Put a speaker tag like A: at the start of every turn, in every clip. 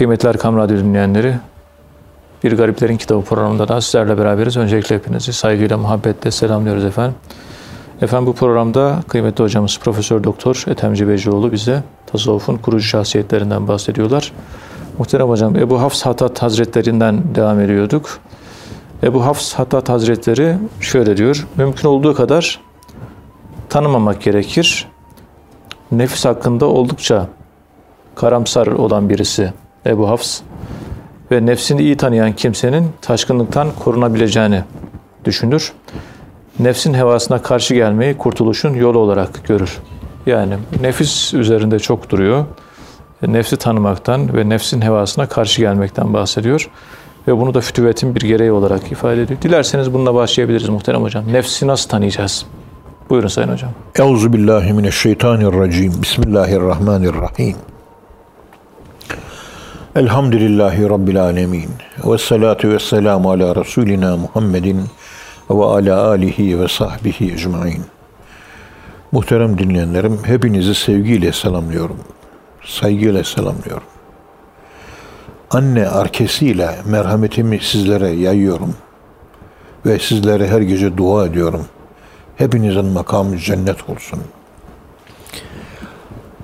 A: Kıymetli Erkam Radyo dinleyenleri, Bir Gariplerin Kitabı programında da sizlerle beraberiz. Öncelikle hepinizi saygıyla, muhabbetle selamlıyoruz efendim. Efendim bu programda kıymetli hocamız Profesör Doktor Ethem Cebecioğlu bize tasavvufun kurucu şahsiyetlerinden bahsediyorlar. Muhterem hocam Ebu Hafs Hatat Hazretlerinden devam ediyorduk. Ebu Hafs Hatat Hazretleri şöyle diyor. Mümkün olduğu kadar tanımamak gerekir. Nefis hakkında oldukça karamsar olan birisi Ebu Hafs ve nefsini iyi tanıyan kimsenin taşkınlıktan korunabileceğini düşünür. Nefsin hevasına karşı gelmeyi kurtuluşun yolu olarak görür. Yani nefis üzerinde çok duruyor. Nefsi tanımaktan ve nefsin hevasına karşı gelmekten bahsediyor. Ve bunu da fütüvetin bir gereği olarak ifade ediyor. Dilerseniz bununla başlayabiliriz muhterem hocam. Nefsi nasıl tanıyacağız? Buyurun Sayın Hocam.
B: Euzu billahi mineşşeytanirracim. Bismillahirrahmanirrahim. Elhamdülillahi Rabbil alemin. Ve salatu ve selamu ala Resulina Muhammedin ve ala alihi ve sahbihi ecmain. Muhterem dinleyenlerim, hepinizi sevgiyle selamlıyorum. Saygıyla selamlıyorum. Anne arkesiyle merhametimi sizlere yayıyorum. Ve sizlere her gece dua ediyorum. Hepinizin makamı cennet olsun.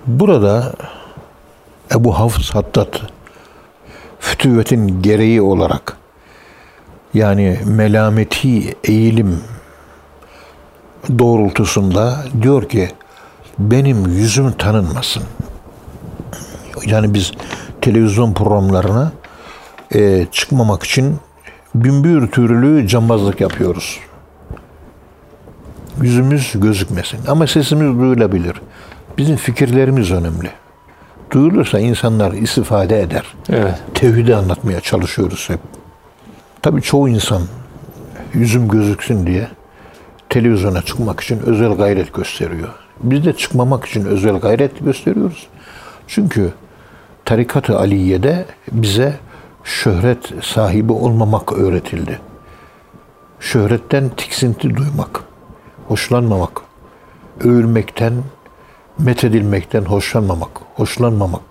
B: Burada Ebu Hafız Hattat fütüvetin gereği olarak yani melameti eğilim doğrultusunda diyor ki benim yüzüm tanınmasın. Yani biz televizyon programlarına e, çıkmamak için binbir türlü cambazlık yapıyoruz. Yüzümüz gözükmesin ama sesimiz duyulabilir. Bizim fikirlerimiz önemli. Duyulursa insanlar istifade eder.
A: Evet.
B: Tevhidi anlatmaya çalışıyoruz hep. Tabii çoğu insan yüzüm gözüksün diye televizyona çıkmak için özel gayret gösteriyor. Biz de çıkmamak için özel gayret gösteriyoruz. Çünkü tarikat-ı Aliye'de bize şöhret sahibi olmamak öğretildi. Şöhretten tiksinti duymak, hoşlanmamak, övülmekten, methedilmekten hoşlanmamak, hoşlanmamak.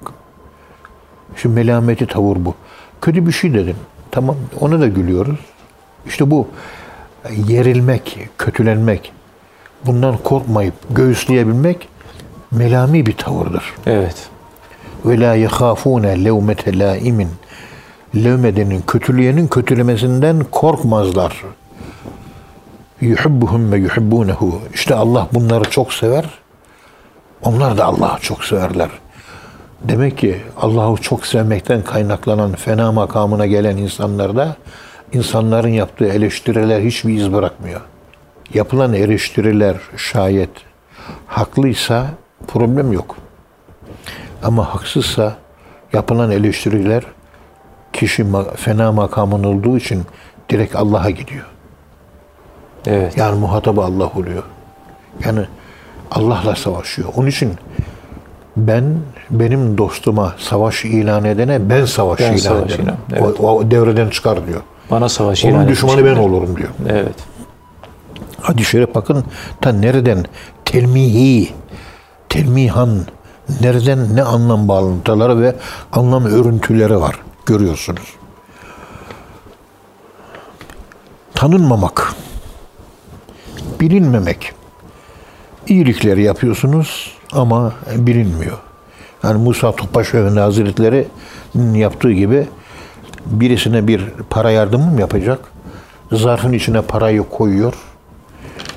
B: Şu melameti tavır bu. Kötü bir şey dedin. Tamam ona da gülüyoruz. İşte bu yerilmek, kötülenmek, bundan korkmayıp göğüsleyebilmek melami bir tavırdır.
A: Evet.
B: Ve la yehafune levmete laimin. Levmedenin, kötüleyenin kötülemesinden korkmazlar. Yuhibbuhum ve yuhibbunehu. İşte Allah bunları çok sever. Onlar da Allah'ı çok severler. Demek ki Allah'ı çok sevmekten kaynaklanan fena makamına gelen insanlarda insanların yaptığı eleştiriler hiçbir iz bırakmıyor. Yapılan eleştiriler şayet haklıysa problem yok. Ama haksızsa yapılan eleştiriler kişi fena makamın olduğu için direkt Allah'a gidiyor.
A: Evet.
B: Yani muhatabı Allah oluyor. Yani Allah'la savaşıyor. Onun için ben benim dostuma savaş ilan edene ben savaş
A: Ben
B: ilan
A: savaş
B: ederim.
A: ilan, evet.
B: O, o devreden çıkar diyor.
A: Bana savaş
B: Onun
A: ilan
B: düşmanı
A: etmiş.
B: ben olurum diyor.
A: Evet.
B: Hadi şöyle bakın ta nereden telmihi, telmihan nereden ne anlam bağlantıları ve anlam örüntüleri var görüyorsunuz. Tanınmamak, bilinmemek. İyilikleri yapıyorsunuz ama bilinmiyor. Yani Musa Topbaş Efendi Hazretleri'nin yaptığı gibi birisine bir para yardımı mı yapacak? Zarfın içine parayı koyuyor.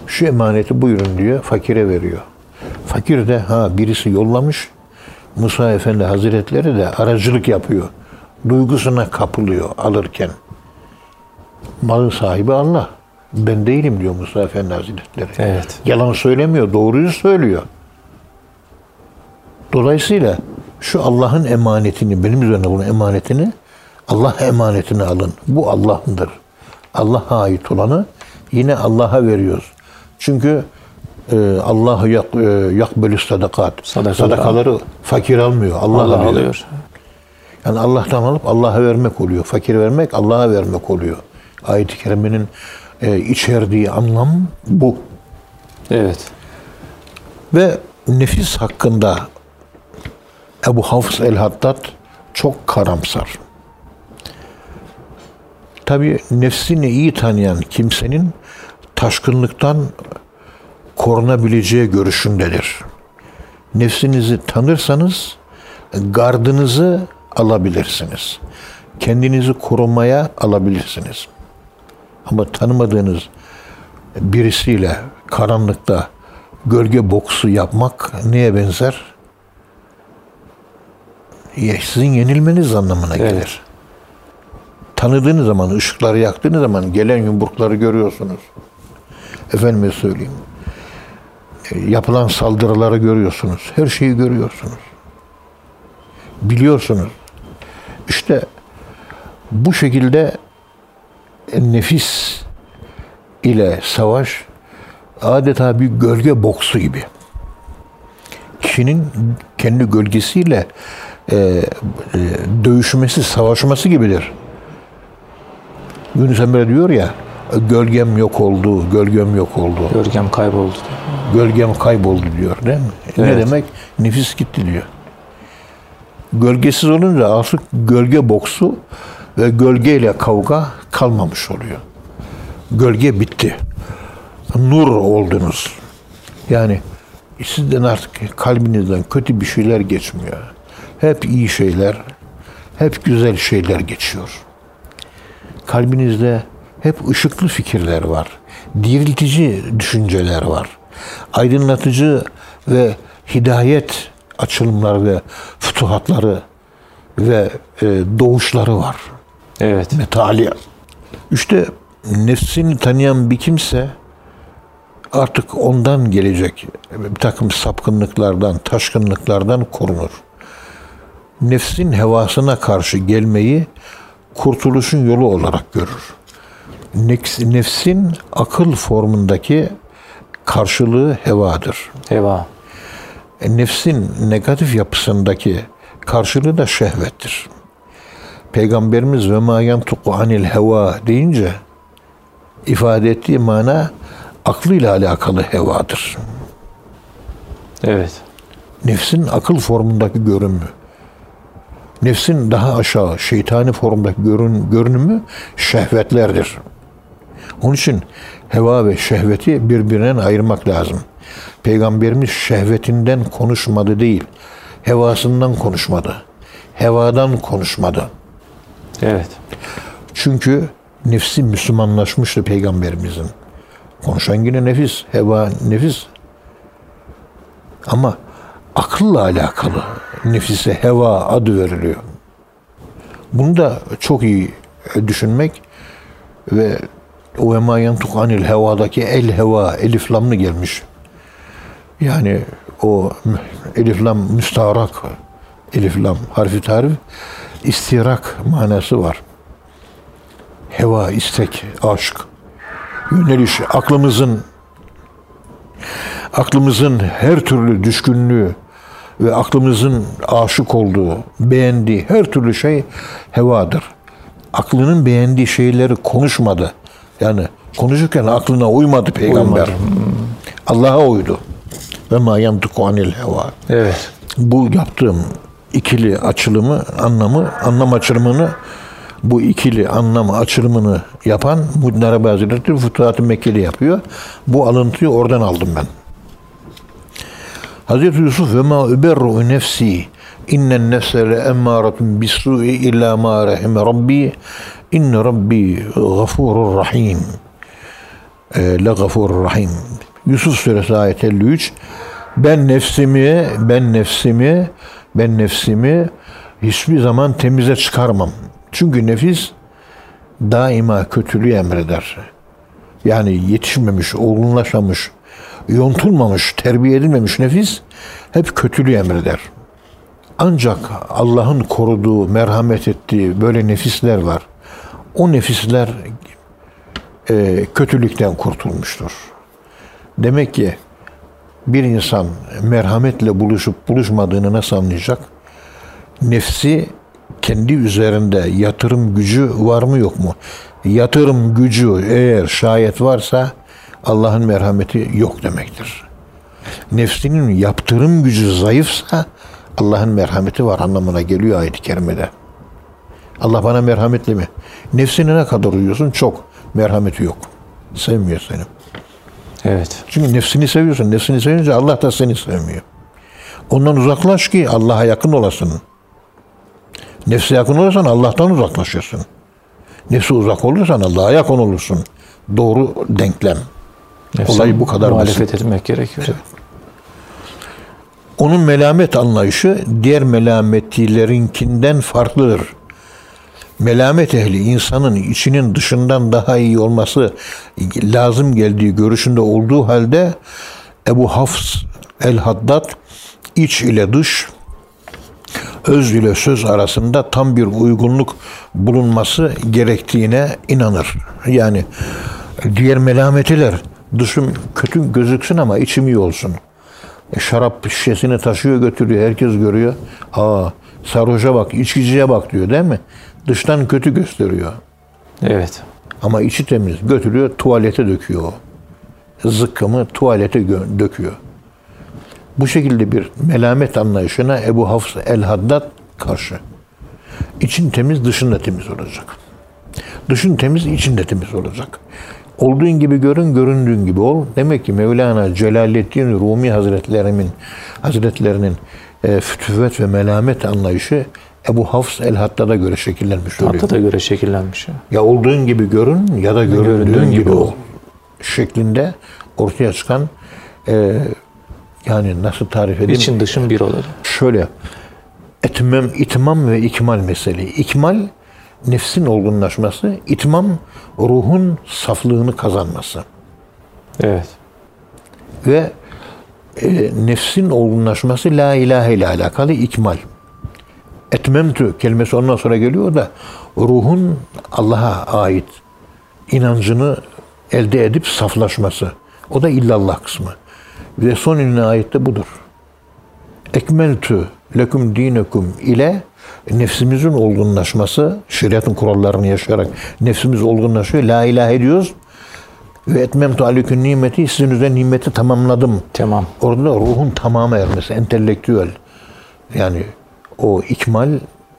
B: Şu emaneti buyurun diyor, fakire veriyor. Fakir de ha birisi yollamış. Musa Efendi Hazretleri de aracılık yapıyor. Duygusuna kapılıyor alırken. Malın sahibi Allah. Ben değilim diyor Musa Efendi Hazretleri.
A: Evet.
B: Yalan söylemiyor, doğruyu söylüyor. Dolayısıyla şu Allah'ın emanetini, benim üzerine bunun emanetini, Allah emanetini alın. Bu Allah'ındır. Allah'a ait olanı yine Allah'a veriyoruz. Çünkü e, Allah yak, e, yakbelü sadakat.
A: Sadakaları
B: Sadakaları fakir almıyor. Allah,
A: Allah
B: alıyor.
A: alıyor.
B: Yani Allah'tan alıp Allah'a vermek oluyor. Fakir vermek Allah'a vermek oluyor. Ayet-i Kerime'nin e, içerdiği anlam bu.
A: Evet.
B: Ve nefis hakkında Ebu Hafız el-Haddad çok karamsar. Tabi nefsini iyi tanıyan kimsenin taşkınlıktan korunabileceği görüşündedir. Nefsinizi tanırsanız gardınızı alabilirsiniz. Kendinizi korumaya alabilirsiniz. Ama tanımadığınız birisiyle karanlıkta gölge boksu yapmak neye benzer? Sizin yenilmeniz anlamına
A: Evet.
B: gelir. Tanıdığınız zaman, ışıkları yaktığınız zaman gelen yumrukları görüyorsunuz. Efendime söyleyeyim. E, Yapılan saldırıları görüyorsunuz. Her şeyi görüyorsunuz. Biliyorsunuz. İşte bu şekilde nefis ile savaş adeta bir gölge boksu gibi. Kişinin kendi gölgesiyle e, e, dövüşmesi, savaşması gibidir. Yunus Emre diyor ya, gölgem yok oldu, gölgem yok oldu,
A: Gölgem kayboldu.
B: gölgem kayboldu diyor değil mi? Ne
A: Evet.
B: demek? Nefis gitti diyor. Gölgesiz olunca artık gölge boksu ve gölgeyle kavga kalmamış oluyor. Gölge bitti. Nur oldunuz. Yani sizden artık kalbinizden kötü bir şeyler geçmiyor. Hep iyi şeyler, hep güzel şeyler geçiyor. Kalbinizde hep ışıklı fikirler var. Diriltici düşünceler var. Aydınlatıcı ve hidayet açılımları ve fütuhatları ve e, doğuşları var
A: Evet.
B: ve taliye. İşte nefsini tanıyan bir kimse artık ondan gelecek bir takım sapkınlıklardan, taşkınlıklardan korunur. Nefsin hevasına karşı gelmeyi kurtuluşun yolu olarak görür. Nefs- Nefsin akıl formundaki karşılığı hevadır.
A: Heva.
B: Nefsin negatif yapısındaki karşılığı da şehvettir. Peygamberimiz ve ma yantuku anil heva deyince ifade ettiği mana aklıyla alakalı hevadır.
A: Evet.
B: Nefsin akıl formundaki görünümü. Nefsin daha aşağı şeytani formundaki görün, görünümü şehvetlerdir. Onun için heva ve şehveti birbirinden ayırmak lazım. Peygamberimiz şehvetinden konuşmadı değil, hevasından konuşmadı. Hevadan konuşmadı.
A: Evet.
B: Çünkü nefsi Müslümanlaşmıştı peygamberimizin. Konuşan yine nefis, heva nefis. Ama akılla alakalı nefise heva adı veriliyor. Bunu da çok iyi düşünmek ve o ema yantuk anil hevadaki el heva, elif lamlı gelmiş. Yani o elif lam müstarak, elif lam harfi tarif, istirak manası var. Heva, istek, aşk, yöneliş, aklımızın aklımızın her türlü düşkünlüğü ve aklımızın aşık olduğu, beğendiği her türlü şey hevadır. Aklının beğendiği şeyleri konuşmadı. Yani konuşurken aklına uymadı peygamber.
A: Uymadı.
B: Allah'a uydu. Ve ma yantıku anil heva.
A: Evet.
B: Bu yaptığım ikili açılımı, anlamı, anlam açılımını bu ikili anlam açılımını yapan Muddin Arabi Hazretleri Futuhat-ı Mekkeli yapıyor. Bu alıntıyı oradan aldım ben. Hazreti Yusuf ve ma überru nefsi innen nefse le emmâratun bis-su'i illa ma rahime rabbi inne rabbi gafurur rahim e, le gafurur rahim Yusuf suresi ayet 53 ben nefsimi ben nefsimi ben nefsimi hiçbir zaman temize çıkarmam. Çünkü nefis daima kötülüğü emreder. Yani yetişmemiş, olgunlaşmamış, yontulmamış, terbiye edilmemiş nefis hep kötülüğü emreder. Ancak Allah'ın koruduğu, merhamet ettiği böyle nefisler var. O nefisler e, kötülükten kurtulmuştur. Demek ki bir insan merhametle buluşup buluşmadığını nasıl anlayacak? Nefsi kendi üzerinde yatırım gücü var mı yok mu? Yatırım gücü eğer şayet varsa Allah'ın merhameti yok demektir. Nefsinin yaptırım gücü zayıfsa Allah'ın merhameti var anlamına geliyor ayet-i kerimede. Allah bana merhametli mi? Nefsine ne kadar uyuyorsun? Çok. Merhameti yok. Sevmiyor seni.
A: Evet.
B: Çünkü nefsini seviyorsun. Nefsini sevince Allah da seni sevmiyor. Ondan uzaklaş ki Allah'a yakın olasın. Nefse yakın olursan Allah'tan uzaklaşırsın. Nefse uzak olursan Allah'a yakın olursun. Doğru denklem.
A: Nefse
B: Olay bu kadar
A: muhalefet etmek gerekiyor.
B: Onun melamet anlayışı diğer melametlilerinkinden farklıdır. Melamet ehli insanın içinin dışından daha iyi olması lazım geldiği görüşünde olduğu halde Ebu Hafs el-Haddad iç ile dış, öz ile söz arasında tam bir uygunluk bulunması gerektiğine inanır. Yani diğer melametiler dışım kötü gözüksün ama içim iyi olsun. E, şarap şişesini taşıyor götürüyor. Herkes görüyor. Aa sarhoşa bak, içkiciye bak diyor değil mi? Dıştan kötü gösteriyor.
A: Evet.
B: Ama içi temiz. Götürüyor tuvalete döküyor o. Zıkkımı tuvalete döküyor. Bu şekilde bir melamet anlayışına Ebu Hafs el-Haddad karşı. İçin temiz, dışın da temiz olacak. Dışın temiz, için de temiz olacak. Olduğun gibi görün, göründüğün gibi ol. Demek ki Mevlana Celaleddin Rumi Hazretlerinin Hazretlerinin e, fütüvvet ve melamet anlayışı Ebu Hafs el-Haddad'a göre şekillenmiş oluyor.
A: Hatta da göre şekillenmiş.
B: Ya olduğun gibi görün ya da göründüğün
A: göründüğün
B: gibi ol. Şeklinde ortaya çıkan e, yani nasıl tarif edeyim?
A: İçin dışın bir olalım.
B: Şöyle etmem, itmam ve ikmal mesele. İkmal nefsin olgunlaşması, itmam ruhun saflığını kazanması.
A: Evet.
B: Ve e, nefsin olgunlaşması la ilahe ile alakalı ikmal. Etmemtü kelimesi ondan sonra geliyor da ruhun Allah'a ait inancını elde edip saflaşması. O da illallah kısmı. Ve son ait de budur. Ekmeltü leküm dinekum ile nefsimizin olgunlaşması, şeriatın kurallarını yaşayarak nefsimiz olgunlaşıyor. La ilahe diyoruz. Ve etmemtu aleyküm nimeti, sizin üzerine nimeti tamamladım.
A: Tamam.
B: Orada da ruhun tamamı ermesi, entelektüel. Yani o ikmal,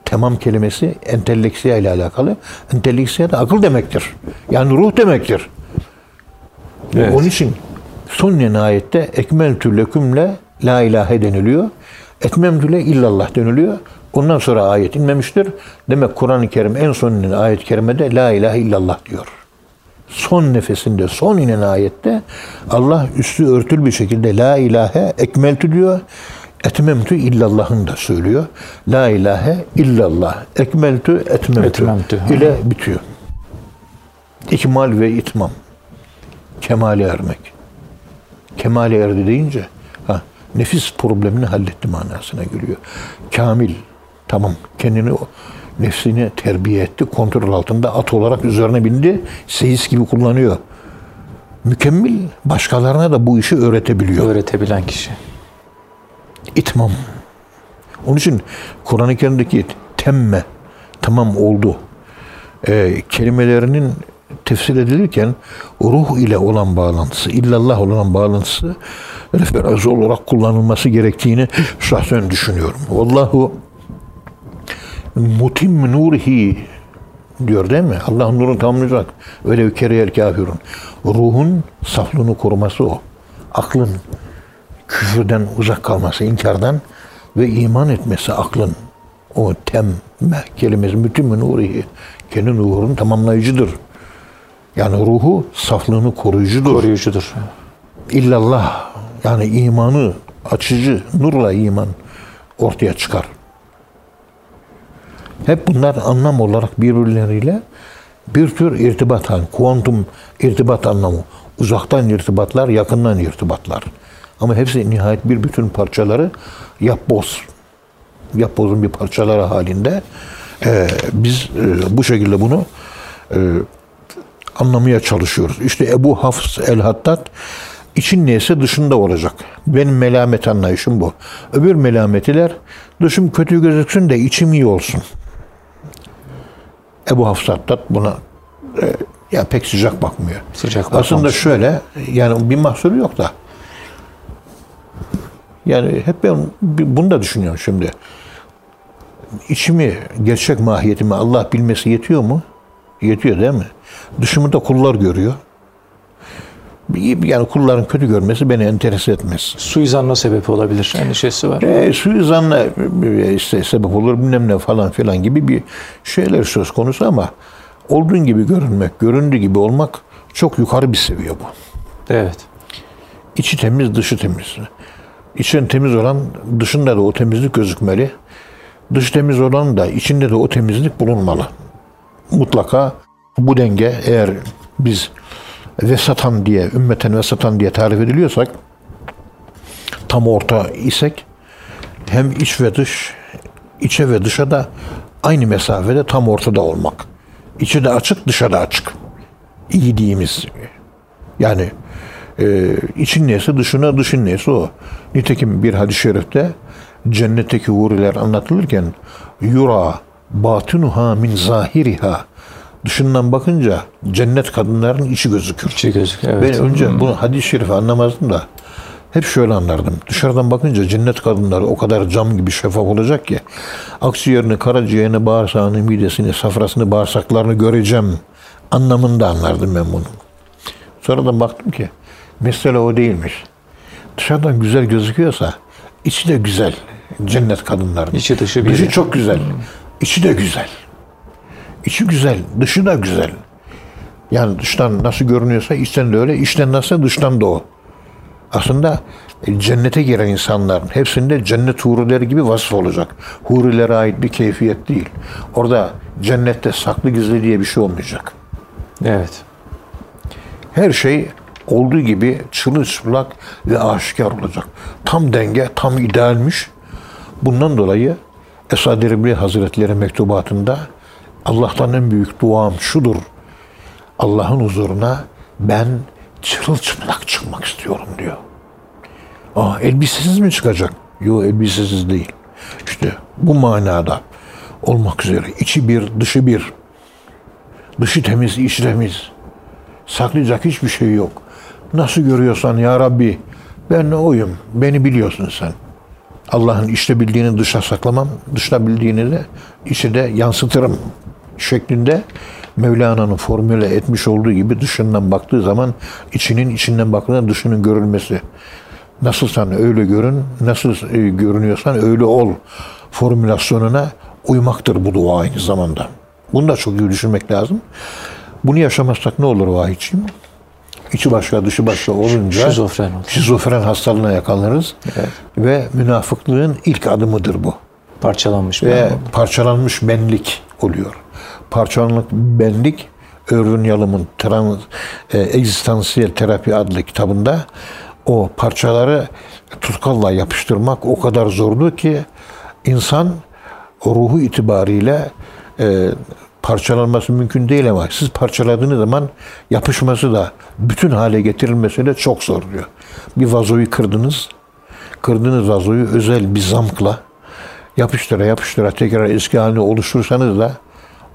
B: tamam kelimesi enteleksiya ile alakalı. Enteleksiya da akıl demektir. Yani ruh demektir.
A: Evet.
B: Onun için son ayette ekmeltü lekümle la ilahe deniliyor. Etmemtüle illallah deniliyor. Ondan sonra ayet inmemiştir. Demek Kur'an-ı Kerim en son inen ayet-i kerimede la ilahe illallah diyor. Son nefesinde, son inen ayette Allah üstü örtülü bir şekilde la ilahe ekmeltü diyor. Etmemtü illallah'ın da söylüyor. La ilahe illallah. Ekmeltü etmemtü,
A: Etmemtü.
B: ile bitiyor. İkmal ve itmam. Kemale ermek. Kemale erdi deyince ha, nefis problemini halletti manasına geliyor. Kamil. Tamam. Kendini nefsini terbiye etti. Kontrol altında at olarak üzerine bindi. Seyis gibi kullanıyor. Mükemmel başkalarına da bu işi öğretebiliyor.
A: Öğretebilen kişi.
B: İtmam. Onun için Kur'an-ı Kerim'deki temme, tamam oldu e, kelimelerinin tefsir edilirken ruh ile olan bağlantısı, illallah olan bağlantısı referans olarak kullanılması gerektiğini şahsen düşünüyorum. Vallahu mutim nurihi diyor değil mi? Allah'ın nurunu tamamlayacak. Öyle kereyel kafirun. Ruhun saflığını koruması o. Aklın küfürden uzak kalması, inkardan ve iman etmesi aklın. O temme kelimesi mütim nurihi. Kendi nurun tamamlayıcıdır. Yani ruhu saflığını koruyucudur.
A: Koruyucudur.
B: İllallah yani imanı açıcı, nurla iman ortaya çıkar. Hep bunlar anlam olarak birbirleriyle bir tür irtibat, hani kuantum irtibat anlamı. Uzaktan irtibatlar, yakından irtibatlar. Ama hepsi nihayet bir bütün parçaları yapboz. Yapbozun bir parçaları halinde. Ee, biz e, bu şekilde bunu e, anlamaya çalışıyoruz. İşte Ebu Hafs el-Haddad için neyse dışında olacak. Benim melamet anlayışım bu. Öbür melametiler dışım kötü gözüksün de içim iyi olsun. Ebu Hafs Haddad buna e, ya pek sıcak bakmıyor.
A: Sıcak
B: Aslında
A: bakmamış.
B: şöyle yani bir mahsuru yok da Yani hep ben bunu da düşünüyorum şimdi. İçimi, gerçek mahiyetimi Allah bilmesi yetiyor mu? Yetiyor değil mi? Dışımı da kullar görüyor. Yani kulların kötü görmesi beni enterese etmez.
A: Suizanla sebep olabilir. Endişesi var.
B: E, suizanla e, işte sebep olur bilmem ne falan filan gibi bir şeyler söz konusu ama olduğun gibi görünmek, göründüğü gibi olmak çok yukarı bir seviye bu.
A: Evet.
B: İçi temiz, dışı temiz. İçin temiz olan dışında da o temizlik gözükmeli. Dış temiz olan da içinde de o temizlik bulunmalı. Mutlaka bu denge eğer biz vesatan diye, ümmeten vesatan diye tarif ediliyorsak tam orta isek hem iç ve dış, içe ve dışa da aynı mesafede tam ortada olmak. İçi de açık, dışa da açık. İyi diyimiz. Yani e, için neyse dışına, dışın neyse o. Nitekim bir hadis-i şerifte cennetteki huriler anlatılırken yura batinuha min zahiriha dışından bakınca cennet kadınların içi gözükür.
A: İçi gözükür. Evet.
B: Ben önce hmm. bunu hadis-i şerifi anlamazdım da hep şöyle anlardım. Dışarıdan bakınca cennet kadınları o kadar cam gibi şeffaf olacak ki aksiyerini, karaciğerini, bağırsağını, midesini, safrasını, bağırsaklarını göreceğim anlamında anlardım ben bunu. Sonradan baktım ki mesele o değilmiş. Dışarıdan güzel gözüküyorsa içi de güzel. Cennet kadınların.
A: İçi dışı bir.
B: Dışı çok güzel. İçi de güzel. İçi güzel, dışı da güzel. Yani dıştan nasıl görünüyorsa içten de öyle, içten nasıl dıştan da o. Aslında e, cennete giren insanların hepsinde cennet hurileri gibi vasıf olacak. Hurilere ait bir keyfiyet değil. Orada cennette saklı gizli diye bir şey olmayacak.
A: Evet.
B: Her şey olduğu gibi çırılçıplak ve aşikar olacak. Tam denge, tam idealmiş. Bundan dolayı Esad Erbil Hazretleri mektubatında Allah'tan en büyük duam şudur. Allah'ın huzuruna ben çırılçıplak çıkmak istiyorum diyor. Aa, elbisesiz mi çıkacak? Yok elbisesiz değil. İşte bu manada olmak üzere içi bir, dışı bir. Dışı temiz, içi temiz. Saklayacak hiçbir şey yok. Nasıl görüyorsan ya Rabbi ben oyum. Beni biliyorsun sen. Allah'ın işte bildiğini dışa saklamam, dışta bildiğini de içe de yansıtırım şeklinde Mevlana'nın formüle etmiş olduğu gibi dışından baktığı zaman içinin içinden baktığında dışının görülmesi. Nasılsan öyle görün, nasıl e, görünüyorsan öyle ol formülasyonuna uymaktır bu dua aynı zamanda. Bunu da çok iyi düşünmek lazım. Bunu yaşamazsak ne olur vahiyçiyim? İçi başka dışı başka olunca
A: şizofren, olur.
B: şizofren hastalığına yakalanırız. Evet. Ve münafıklığın ilk adımıdır bu.
A: Parçalanmış
B: ve ben parçalanmış benlik oluyor. Parçalanmış benlik Irvin Yalom'un Trans, e, Egzistansiyel Terapi adlı kitabında o parçaları tutkalla yapıştırmak o kadar zordu ki insan ruhu itibariyle e, parçalanması mümkün değil ama siz parçaladığınız zaman yapışması da bütün hale getirilmesi de çok zor diyor. Bir vazoyu kırdınız, kırdığınız vazoyu özel bir zamkla yapıştıra yapıştıra tekrar eski haline oluşturursanız da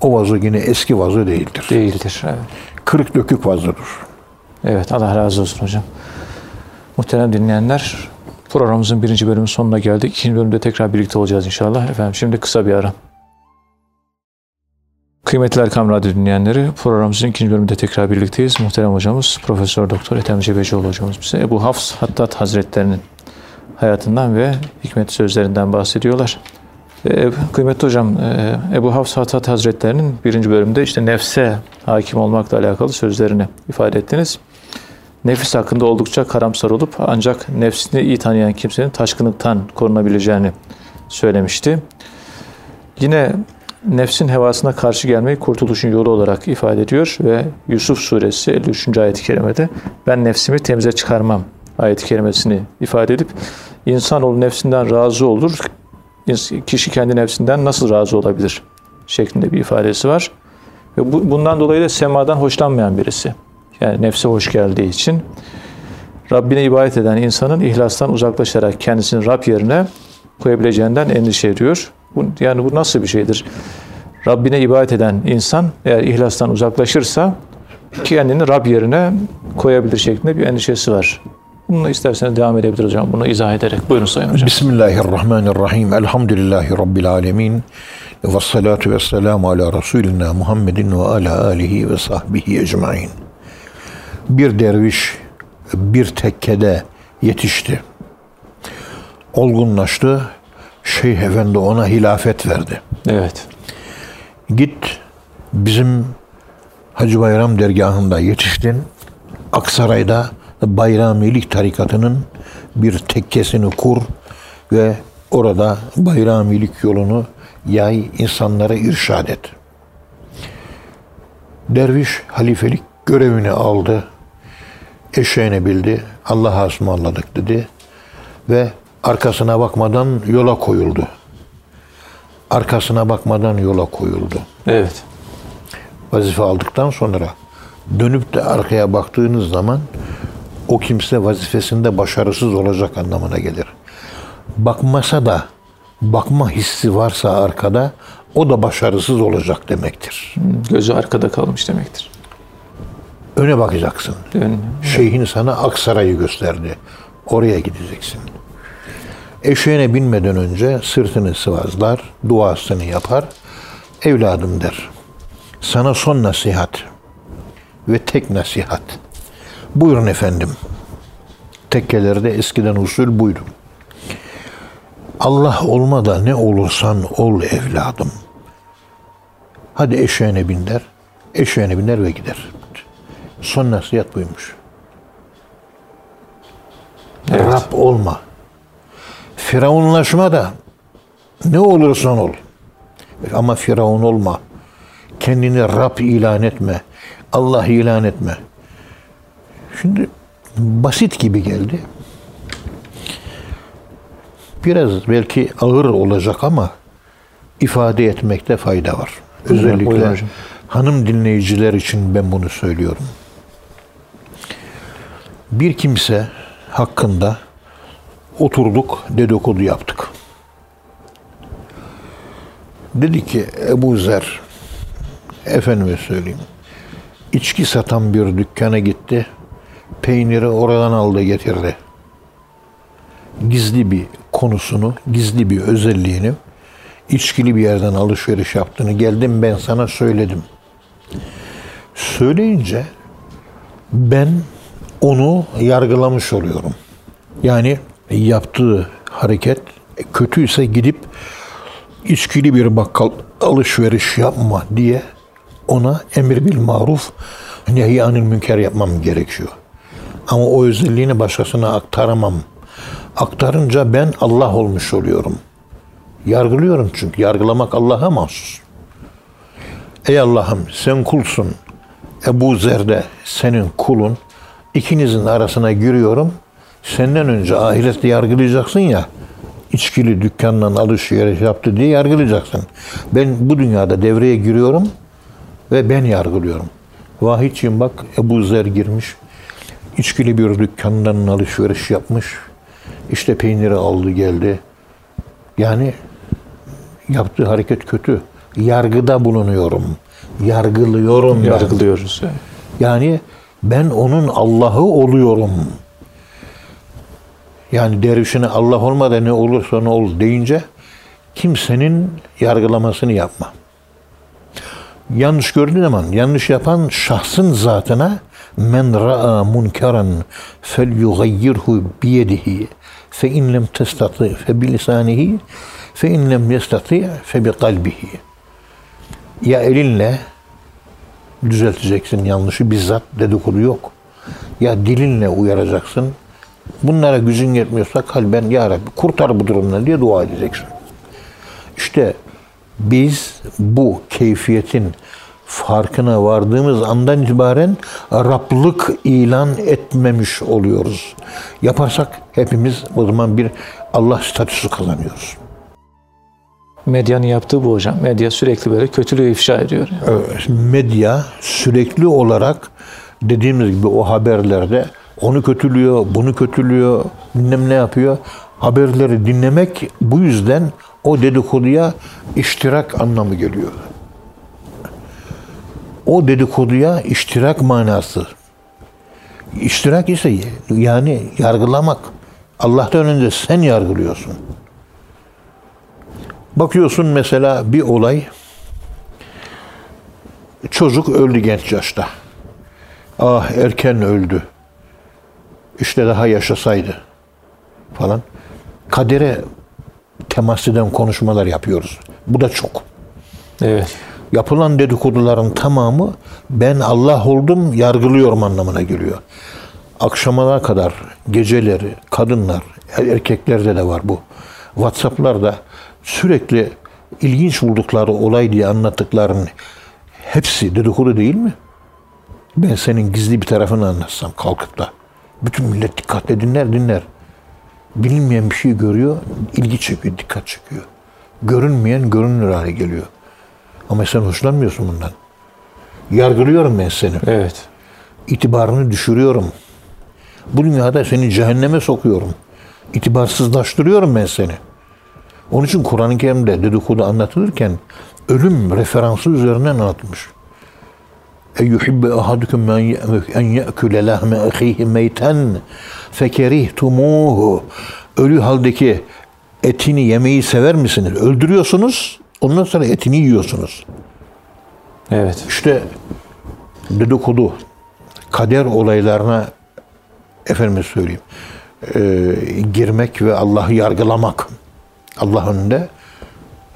B: o vazo yine eski vazo değildir.
A: Değildir. Evet.
B: Kırık dökük vazodur.
A: Evet Allah razı olsun hocam. Muhterem dinleyenler programımızın birinci bölümün sonuna geldik. İkinci bölümde tekrar birlikte olacağız inşallah. Efendim şimdi kısa bir ara. Kıymetli Erkam Radyo dinleyenleri, programımızın ikinci bölümünde tekrar birlikteyiz. Muhterem hocamız, Profesör Doktor Ethem Cebecioğlu hocamız bize Ebu Hafs Hattat Hazretlerinin hayatından ve hikmet sözlerinden bahsediyorlar. Ee, kıymetli hocam, e, Ebu Hafs Hattat Hazretlerinin birinci bölümde işte nefse hakim olmakla alakalı sözlerini ifade ettiniz. Nefis hakkında oldukça karamsar olup ancak nefsini iyi tanıyan kimsenin taşkınlıktan korunabileceğini söylemişti. Yine nefsin hevasına karşı gelmeyi kurtuluşun yolu olarak ifade ediyor ve Yusuf suresi 53. ayet-i kerimede ben nefsimi temize çıkarmam ayet-i kerimesini ifade edip insanoğlu nefsinden razı olur. Kişi kendi nefsinden nasıl razı olabilir? şeklinde bir ifadesi var. Ve bu, bundan dolayı da semadan hoşlanmayan birisi. Yani nefse hoş geldiği için Rabbine ibadet eden insanın ihlastan uzaklaşarak kendisini Rab yerine koyabileceğinden endişe ediyor. Bu, yani bu nasıl bir şeydir? Rabbine ibadet eden insan eğer ihlastan uzaklaşırsa kendini Rab yerine koyabilir şeklinde bir endişesi var. Bunu isterseniz devam edebilir hocam. Bunu izah ederek. Buyurun Sayın Hocam.
B: Bismillahirrahmanirrahim. Elhamdülillahi Rabbil alemin. Ve salatu ve selamu ala Resulina Muhammedin ve ala alihi ve sahbihi ecmain. Bir derviş bir tekkede yetişti. Olgunlaştı. Şeyh Efendi ona hilafet verdi.
A: Evet.
B: Git bizim Hacı Bayram dergahında yetiştin. Aksaray'da Bayramilik tarikatının bir tekkesini kur ve orada Bayramilik yolunu yay, insanlara irşad et. Derviş halifelik görevini aldı. Eşeğini bildi. Allah'a ısmarladık dedi. Ve arkasına bakmadan yola koyuldu. Arkasına bakmadan yola koyuldu
A: Evet.
B: vazife aldıktan sonra dönüp de arkaya baktığınız zaman o kimse vazifesinde başarısız olacak anlamına gelir. Bakmasa da bakma hissi varsa arkada o da başarısız olacak demektir.
A: Gözü arkada kalmış demektir.
B: Öne bakacaksın.
A: Dön.
B: Şeyhin sana Aksaray'ı gösterdi. Oraya gideceksin. Eşeğine binmeden önce sırtını sıvazlar, duasını yapar. Evladım der. Sana son nasihat ve tek nasihat. Buyurun efendim. Tekkelerde eskiden usul buydu. Allah olma da ne olursan ol evladım. Hadi eşeğine bin der. Eşeğine biner ve gider. Son nasihat buymuş.
A: Evet.
B: Rab olma. Firavunlaşma da ne olursan ol. Ama Firavun olma. Kendini Rab ilan etme. Allah ilan etme. Şimdi basit gibi geldi. Biraz belki ağır olacak ama ifade etmekte fayda var. Özellikle
A: buyurun
B: hanım dinleyiciler için ben bunu söylüyorum. Bir kimse hakkında oturduk, dedikodu yaptık. Dedi ki Ebu Zer, efendime söyleyeyim, içki satan bir dükkana gitti, peyniri oradan aldı getirdi. Gizli bir konusunu, gizli bir özelliğini, içkili bir yerden alışveriş yaptığını geldim ben sana söyledim. Söyleyince ben onu yargılamış oluyorum. Yani yaptığı hareket kötüyse gidip içkili bir bakkal alışveriş yapma diye ona emir bil maruf nehy anil münker yapmam gerekiyor. Ama o özelliğini başkasına aktaramam. Aktarınca ben Allah olmuş oluyorum. Yargılıyorum çünkü. Yargılamak Allah'a mahsus. Ey Allah'ım sen kulsun. Ebu Zer'de senin kulun. İkinizin arasına giriyorum. Senden önce ahirette yargılayacaksın ya. içkili dükkandan alışveriş yaptı diye yargılayacaksın. Ben bu dünyada devreye giriyorum ve ben yargılıyorum. Vahidciğim bak Ebu Zer girmiş. içkili bir dükkandan alışveriş yapmış. İşte peyniri aldı geldi. Yani yaptığı hareket kötü. Yargıda bulunuyorum. Yargılıyorum.
A: Yargılıyoruz. Yani.
B: Yani ben onun Allah'ı oluyorum. Yani dervişine Allah olmadan ne olursa ne ol deyince kimsenin yargılamasını yapma. Yanlış gördüğü zaman yanlış yapan şahsın zatına men ra'a munkaran fel yugayyirhu biyedihi fe in lem testati fe bilisanihi fe in lem yestati fe bi kalbihi. Ya elinle düzelteceksin yanlışı bizzat dedikodu yok. Ya dilinle uyaracaksın. Bunlara gücün yetmiyorsa kalben ya Rabbi kurtar bu durumdan diye dua edeceksin. İşte biz bu keyfiyetin farkına vardığımız andan itibaren Rablık ilan etmemiş oluyoruz. Yaparsak hepimiz o zaman bir Allah statüsü kazanıyoruz.
A: Medyanın yaptığı bu hocam. Medya sürekli böyle kötülüğü ifşa ediyor. Yani.
B: medya sürekli olarak dediğimiz gibi o haberlerde onu kötülüyor, bunu kötülüyor, bilmem ne yapıyor. Haberleri dinlemek bu yüzden o dedikoduya iştirak anlamı geliyor. O dedikoduya iştirak manası. İştirak ise yani yargılamak. Allah'tan önce sen yargılıyorsun. Bakıyorsun mesela bir olay çocuk öldü genç yaşta. Ah erken öldü. İşte daha yaşasaydı falan. Kadere temas eden konuşmalar yapıyoruz. Bu da çok.
A: Evet.
B: Yapılan dedikoduların tamamı ben Allah oldum yargılıyorum anlamına geliyor. Akşamalar kadar geceleri kadınlar, erkeklerde de var bu. WhatsApp'larda sürekli ilginç buldukları olay diye anlattıklarının hepsi dedikodu değil mi? Ben senin gizli bir tarafını anlatsam kalkıp da bütün millet dikkatle dinler dinler. Bilinmeyen bir şey görüyor, ilgi çekiyor, dikkat çekiyor. Görünmeyen görünür hale geliyor. Ama sen hoşlanmıyorsun bundan. Yargılıyorum ben seni.
A: Evet.
B: İtibarını düşürüyorum. Bu dünyada seni cehenneme sokuyorum. İtibarsızlaştırıyorum ben seni. Onun için Kur'an-ı Kerim'de dedikodu anlatılırken ölüm referansı üzerinden anlatılmış. اَيُّحِبَّ اَحَدُكُمْ اَنْ يَأْكُلَ لَحْمَ اَخِيهِ مَيْتًا فَكَرِهْتُمُوهُ Ölü haldeki etini yemeyi sever misiniz? Öldürüyorsunuz, ondan sonra etini yiyorsunuz.
A: Evet.
B: İşte dedikodu, kader olaylarına efendim söyleyeyim e, girmek ve Allah'ı yargılamak. Allah önünde,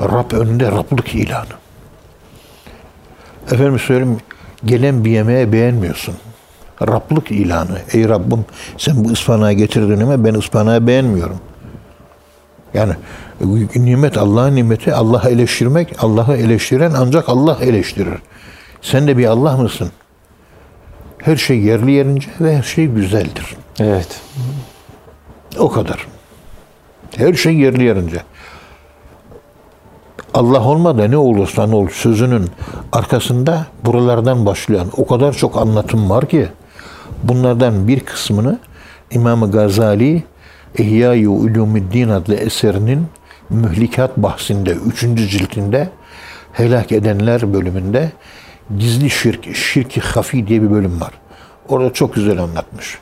B: Rab önünde Rablık ilanı. Efendim söyleyeyim gelen bir yemeğe beğenmiyorsun. Rablık ilanı. Ey Rabbim sen bu ıspanağı getirdin ama ben ıspanağı beğenmiyorum. Yani nimet Allah'ın nimeti Allah'ı eleştirmek, Allah'ı eleştiren ancak Allah eleştirir. Sen de bir Allah mısın? Her şey yerli yerince ve her şey güzeldir.
A: Evet.
B: O kadar. Her şey yerli yerince. Allah olmadı ne olursa ne olur sözünün arkasında buralardan başlayan o kadar çok anlatım var ki bunlardan bir kısmını İmam Gazali İhya-i Ulumuddin adlı eserinin mühlikat bahsinde 3. ciltinde helak edenler bölümünde gizli şirk, şirki hafi diye bir bölüm var. Orada çok güzel anlatmış.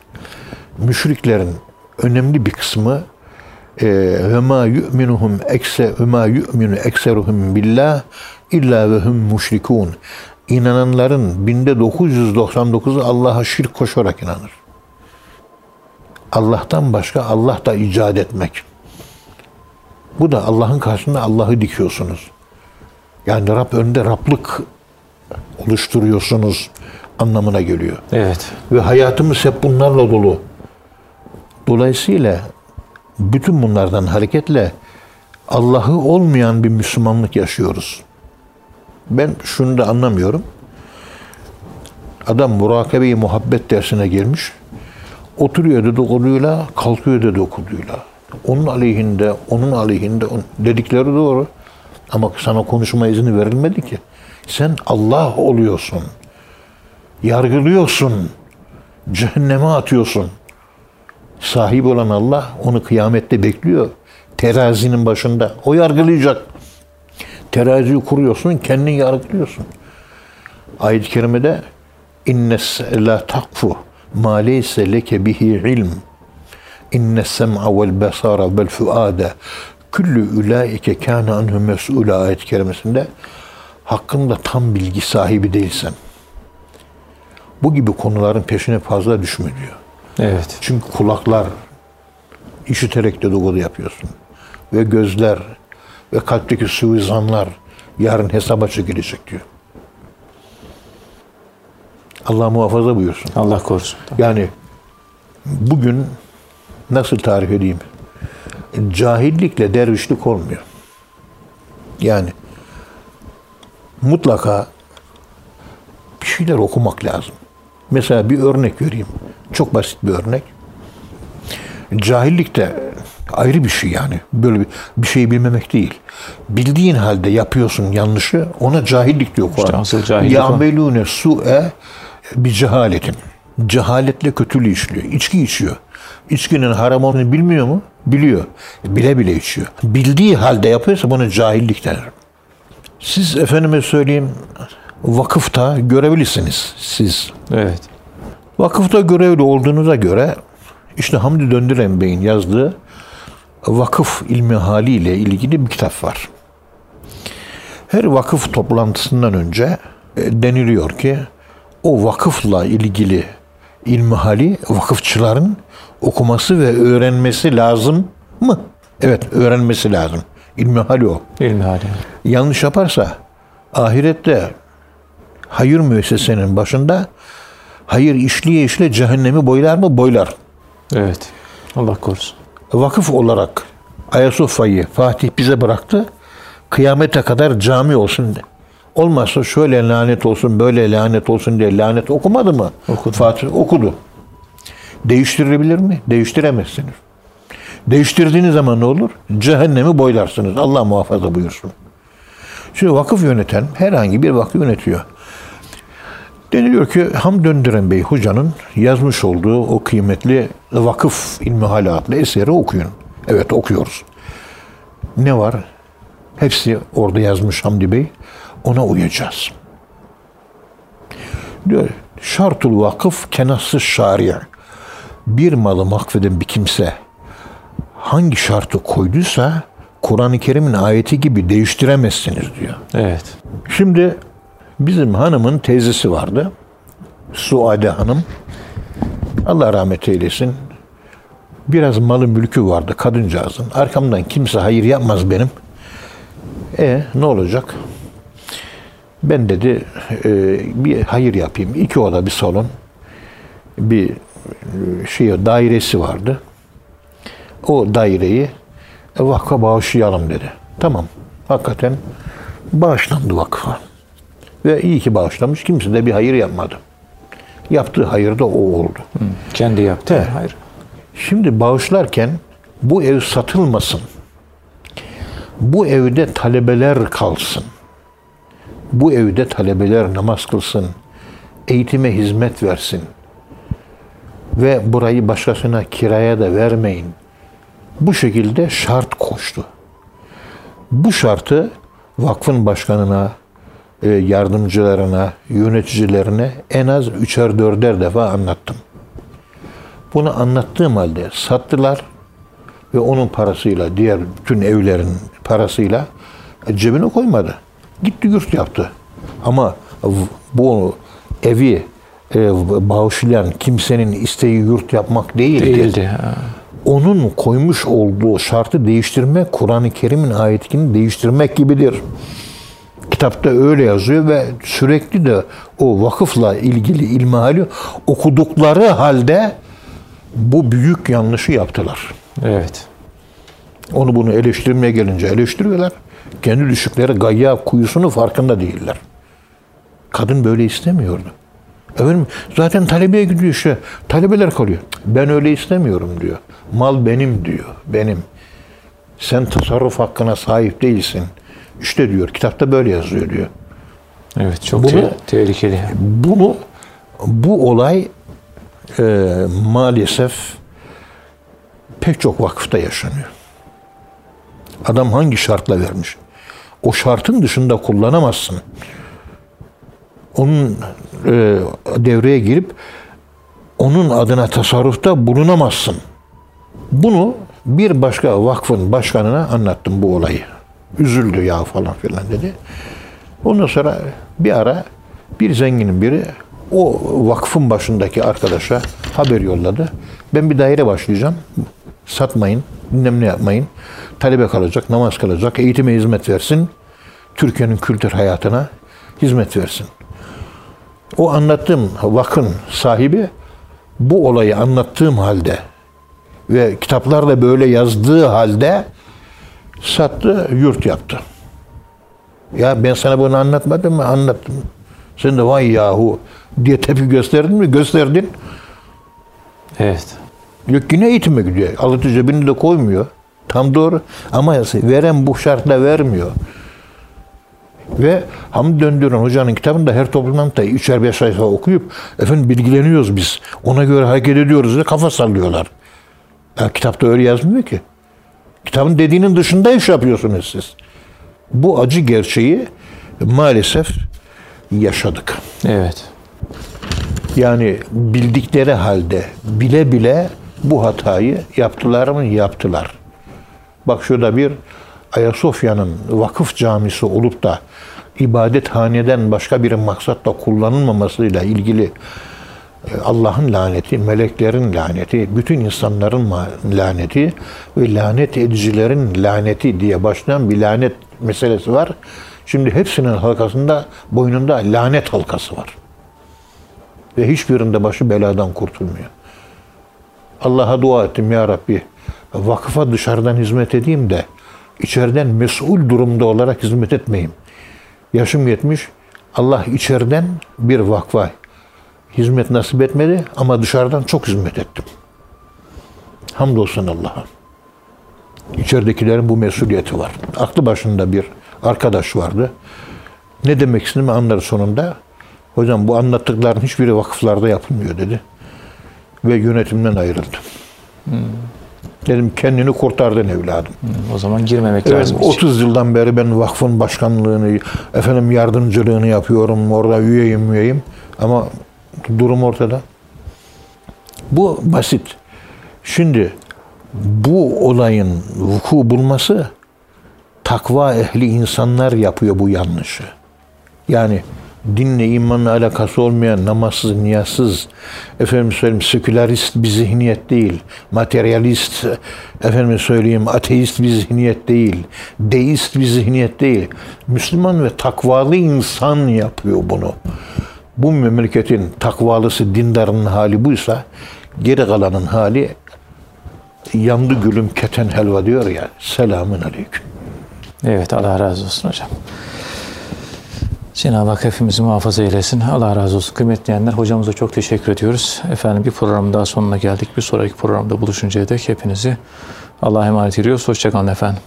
B: Müşriklerin önemli bir kısmı ve ma yu'minuhum ekse ve ma yu'minu ekseruhum billah illa ve hum müşrikun. İnananların binde 999'u Allah'a şirk koşarak inanır. Allah'tan başka Allah da icat etmek. Bu da Allah'ın karşısında Allah'ı dikiyorsunuz. Yani Rab önünde Rablık oluşturuyorsunuz anlamına geliyor.
A: Evet.
B: Ve hayatımız hep bunlarla dolu. Dolayısıyla bütün bunlardan hareketle Allah'ı olmayan bir Müslümanlık yaşıyoruz. Ben şunu da anlamıyorum. Adam murakabe-i muhabbet dersine girmiş. Oturuyor dedikoduyla, kalkıyor dedikoduyla. Onun aleyhinde, onun aleyhinde dedikleri doğru. Ama sana konuşma izni verilmedi ki. Sen Allah oluyorsun. Yargılıyorsun. Cehenneme atıyorsun. Sahip olan Allah onu kıyamette bekliyor. Terazinin başında. O yargılayacak. Teraziyi kuruyorsun, kendini yargılıyorsun. Ayet-i kerimede innes la takfu ma leyse leke bihi ilm inne sem'a vel besara vel fuade küllü ulaike kâne anhu mes'ûle ayet-i kerimesinde hakkında tam bilgi sahibi değilsen bu gibi konuların peşine fazla düşme diyor.
A: Evet.
B: Çünkü kulaklar işiterek dedikodu yapıyorsun. Ve gözler ve kalpteki suizanlar yarın hesaba çekilecek diyor. Allah muhafaza buyursun.
A: Allah korusun.
B: Yani bugün nasıl tarif edeyim? Cahillikle dervişlik olmuyor. Yani mutlaka bir şeyler okumak lazım. Mesela bir örnek vereyim. Çok basit bir örnek. Cahillik de ayrı bir şey yani. Böyle bir, bir şeyi bilmemek değil. Bildiğin halde yapıyorsun yanlışı ona cahillik diyor Kur'an.
A: İşte cahillik.
B: Yamelune su'e bir cehaletin. Cehaletle kötülüğü işliyor. İçki içiyor. İçkinin haram olduğunu bilmiyor mu? Biliyor. Bile bile içiyor. Bildiği halde yapıyorsa buna cahillik denir. Siz efendime söyleyeyim vakıfta görebilirsiniz siz.
A: Evet.
B: Vakıfta görevli olduğunuza göre işte Hamdi Döndüren Bey'in yazdığı vakıf ilmi haliyle ilgili bir kitap var. Her vakıf toplantısından önce e, deniliyor ki o vakıfla ilgili ilmihali vakıfçıların okuması ve öğrenmesi lazım mı? Evet, öğrenmesi lazım. İlmihali o.
A: İlmi hali.
B: Yanlış yaparsa ahirette hayır müessesenin başında hayır işliye işle cehennemi boylar mı? Boylar.
A: Evet. Allah korusun.
B: Vakıf olarak Ayasofya'yı Fatih bize bıraktı. Kıyamete kadar cami olsun. Olmazsa şöyle lanet olsun, böyle lanet olsun diye lanet okumadı mı?
A: Okudu.
B: Fatih okudu. Değiştirilebilir mi? Değiştiremezsiniz. Değiştirdiğiniz zaman ne olur? Cehennemi boylarsınız. Allah muhafaza buyursun. Şimdi vakıf yöneten herhangi bir vakıf yönetiyor. Deniliyor ki Ham Döndüren Bey hocanın yazmış olduğu o kıymetli Vakıf İlmihali adlı eseri okuyun. Evet okuyoruz. Ne var? Hepsi orada yazmış Hamdi Bey. Ona uyacağız. Diyor, şartul vakıf kenası şari. Bir malı vakfeden bir kimse hangi şartı koyduysa Kur'an-ı Kerim'in ayeti gibi değiştiremezsiniz diyor.
A: Evet.
B: Şimdi bizim hanımın teyzesi vardı. Suade Hanım. Allah rahmet eylesin. Biraz malı mülkü vardı kadıncağızın. Arkamdan kimse hayır yapmaz benim. E ne olacak? Ben dedi e, bir hayır yapayım. İki oda bir salon. Bir e, şey dairesi vardı. O daireyi vakfa bağışlayalım dedi. Tamam. Hakikaten bağışlandı vakfa. Ve iyi ki bağışlamış. Kimse de bir hayır yapmadı. Yaptığı hayır da o oldu.
A: Kendi yaptı.
B: Evet.
A: Hayır.
B: Şimdi bağışlarken bu ev satılmasın. Bu evde talebeler kalsın. Bu evde talebeler namaz kılsın. Eğitime hizmet versin. Ve burayı başkasına kiraya da vermeyin. Bu şekilde şart koştu. Bu şartı vakfın başkanına, yardımcılarına, yöneticilerine en az üçer dörder defa anlattım. Bunu anlattığım halde sattılar ve onun parasıyla, diğer bütün evlerin parasıyla cebine koymadı. Gitti yurt yaptı. Ama bu evi e, bağışlayan kimsenin isteği yurt yapmak değildi.
A: Değildi. Ha.
B: Onun koymuş olduğu şartı değiştirmek, Kur'an-ı Kerim'in ayetini değiştirmek gibidir. Kitapta öyle yazıyor ve sürekli de o vakıfla ilgili ilmihali okudukları halde bu büyük yanlışı yaptılar.
A: Evet.
B: Onu bunu eleştirmeye gelince eleştiriyorlar. Kendi düşükleri gayya kuyusunu farkında değiller. Kadın böyle istemiyordu. Efendim zaten talebeye gidiyor işte. Talebeler kalıyor. Ben öyle istemiyorum diyor. Mal benim diyor. Benim. Sen tasarruf hakkına sahip değilsin. İşte diyor kitapta böyle yazıyor diyor.
A: Evet çok
B: Bunu-
A: te- tehlikeli.
B: Bunu bu olay e, maalesef pek çok vakıfta yaşanıyor. Adam hangi şartla vermiş? O şartın dışında kullanamazsın. Onun e, devreye girip onun adına tasarrufta bulunamazsın. Bunu bir başka vakfın başkanına anlattım bu olayı. Üzüldü ya falan filan dedi. Ondan sonra bir ara bir zenginin biri o vakfın başındaki arkadaşa haber yolladı. Ben bir daire başlayacağım. Satmayın, bilmem ne yapmayın. Talebe kalacak, namaz kalacak, eğitime hizmet versin. Türkiye'nin kültür hayatına hizmet versin. O anlattığım vakın sahibi bu olayı anlattığım halde ve kitaplarda böyle yazdığı halde sattı, yurt yaptı. Ya ben sana bunu anlatmadım mı? Anlattım. Sen de vay yahu diye tepki gösterdin mi? Gösterdin.
A: Evet.
B: Yok yine eğitime gidiyor. Alıcı cebini de koymuyor. Tam doğru. Ama veren bu şartla vermiyor. Ve Hamdi Döndüren hocanın kitabında her toplantıda üçer beş sayfa okuyup efendim bilgileniyoruz biz. Ona göre hareket ediyoruz diye kafa sallıyorlar. Ya kitapta öyle yazmıyor ki. Kitabın dediğinin dışında iş yapıyorsunuz siz. Bu acı gerçeği maalesef yaşadık.
A: Evet.
B: Yani bildikleri halde bile bile bu hatayı yaptılar mı? Yaptılar. Bak şurada bir Ayasofya'nın vakıf camisi olup da ibadethaneden başka bir maksatla kullanılmamasıyla ilgili Allah'ın laneti, meleklerin laneti, bütün insanların laneti ve lanet edicilerin laneti diye başlayan bir lanet meselesi var. Şimdi hepsinin halkasında, boynunda lanet halkası var. Ve hiçbirinde başı beladan kurtulmuyor. Allah'a dua ettim ya Rabbi. Vakıfa dışarıdan hizmet edeyim de içeriden mesul durumda olarak hizmet etmeyeyim. Yaşım yetmiş. Allah içeriden bir vakfa hizmet nasip etmedi ama dışarıdan çok hizmet ettim. Hamdolsun Allah'a. İçeridekilerin bu mesuliyeti var. Aklı başında bir arkadaş vardı. Ne demek istediğimi anlar sonunda. Hocam bu anlattıkların hiçbiri vakıflarda yapılmıyor dedi. Ve yönetimden ayrıldım. Dedim kendini kurtardın evladım.
A: O zaman girmemek
B: Evet,
A: lazım. hiç.
B: 30 yıldan beri ben vakfın başkanlığını, efendim yardımcılığını yapıyorum. Orada üyeyim üyeyim. Ama durum ortada. Bu basit. Şimdi bu olayın vuku bulması takva ehli insanlar yapıyor bu yanlışı. Yani dinle imanla alakası olmayan namazsız, niyazsız, efendim söyleyeyim sekülerist bir zihniyet değil, materyalist, efendim söyleyeyim ateist bir zihniyet değil, deist bir zihniyet değil. Müslüman ve takvalı insan yapıyor bunu. Bu memleketin takvalısı, dindarının hali buysa, geri kalanın hali yandı gülüm keten helva diyor ya. Selamün aleyküm.
A: Evet Allah razı olsun hocam. Cenab-ı Hak hepimizi muhafaza eylesin. Allah razı olsun. Kıymetli dinleyenler hocamıza çok teşekkür ediyoruz. Efendim bir program daha sonuna geldik. Bir sonraki programda buluşuncaya dek hepinizi Allah'a emanet ediyoruz. Hoşçakalın efendim.